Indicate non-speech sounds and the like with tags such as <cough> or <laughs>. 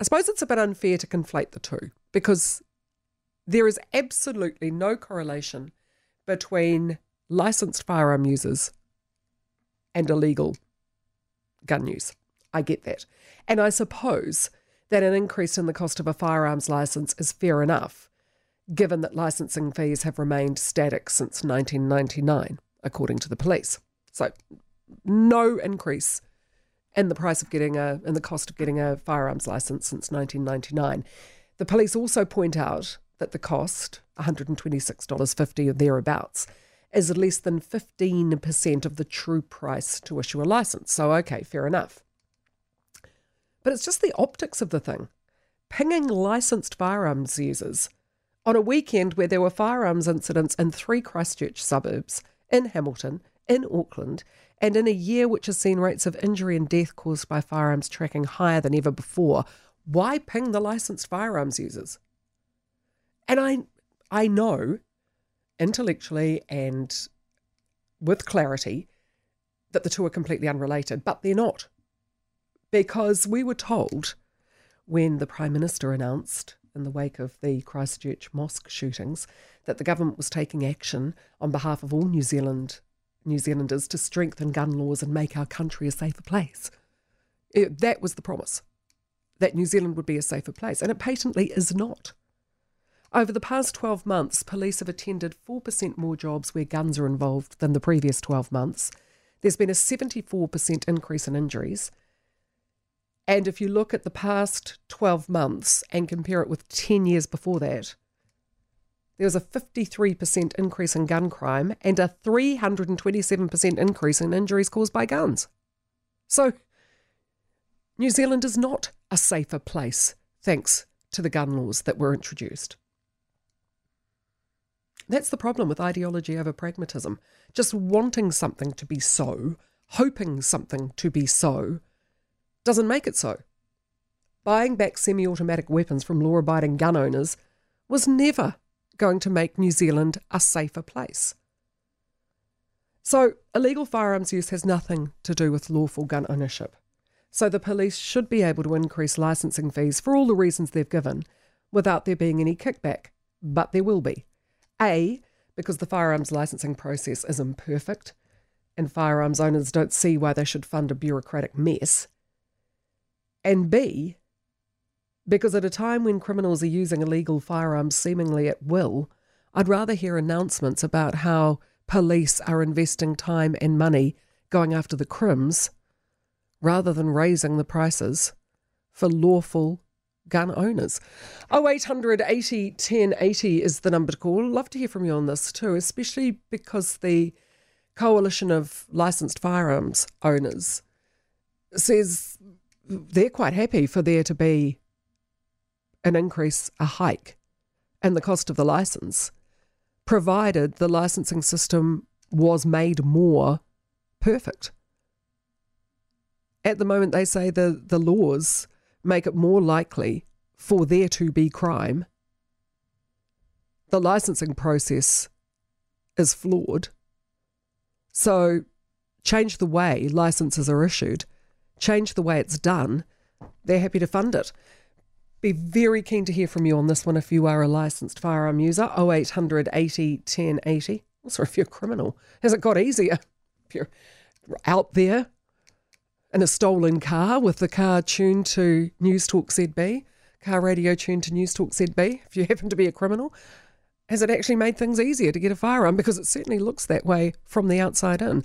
I suppose it's a bit unfair to conflate the two because there is absolutely no correlation between licensed firearm users and illegal gun use. I get that. And I suppose that an increase in the cost of a firearms license is fair enough, given that licensing fees have remained static since 1999, according to the police. So, no increase in the price of getting a in the cost of getting a firearms license since 1999. The police also point out that the cost, $126.50 or thereabouts, is less than 15% of the true price to issue a license. So, okay, fair enough. But it's just the optics of the thing. Pinging licensed firearms users on a weekend where there were firearms incidents in three Christchurch suburbs, in Hamilton, in Auckland, and in a year which has seen rates of injury and death caused by firearms tracking higher than ever before, why ping the licensed firearms users? And I I know intellectually and with clarity that the two are completely unrelated, but they're not. Because we were told when the Prime Minister announced in the wake of the Christchurch mosque shootings that the government was taking action on behalf of all New Zealand New Zealanders to strengthen gun laws and make our country a safer place. It, that was the promise that New Zealand would be a safer place, and it patently is not. Over the past 12 months, police have attended 4% more jobs where guns are involved than the previous 12 months. There's been a 74% increase in injuries. And if you look at the past 12 months and compare it with 10 years before that, there was a 53% increase in gun crime and a 327% increase in injuries caused by guns. So, New Zealand is not a safer place thanks to the gun laws that were introduced. That's the problem with ideology over pragmatism. Just wanting something to be so, hoping something to be so, doesn't make it so. Buying back semi automatic weapons from law abiding gun owners was never going to make New Zealand a safer place. So, illegal firearms use has nothing to do with lawful gun ownership. So, the police should be able to increase licensing fees for all the reasons they've given without there being any kickback. But there will be. A, because the firearms licensing process is imperfect and firearms owners don't see why they should fund a bureaucratic mess. And B, because at a time when criminals are using illegal firearms seemingly at will, I'd rather hear announcements about how police are investing time and money going after the crims rather than raising the prices for lawful gun owners. 0800 80 10 80 is the number to call. Love to hear from you on this too, especially because the Coalition of Licensed Firearms Owners says they're quite happy for there to be an increase, a hike and the cost of the license, provided the licensing system was made more perfect. At the moment, they say the, the laws make it more likely for there to be crime. The licensing process is flawed. So, change the way licenses are issued, change the way it's done. They're happy to fund it. Be very keen to hear from you on this one if you are a licensed firearm user. 0800 80 10 80. Also, if you're a criminal, has it got easier? If you're out there in a stolen car with the car tuned to News Talk ZB, car radio tuned to News Talk ZB, if you <laughs> happen to be a criminal, has it actually made things easier to get a firearm? Because it certainly looks that way from the outside in.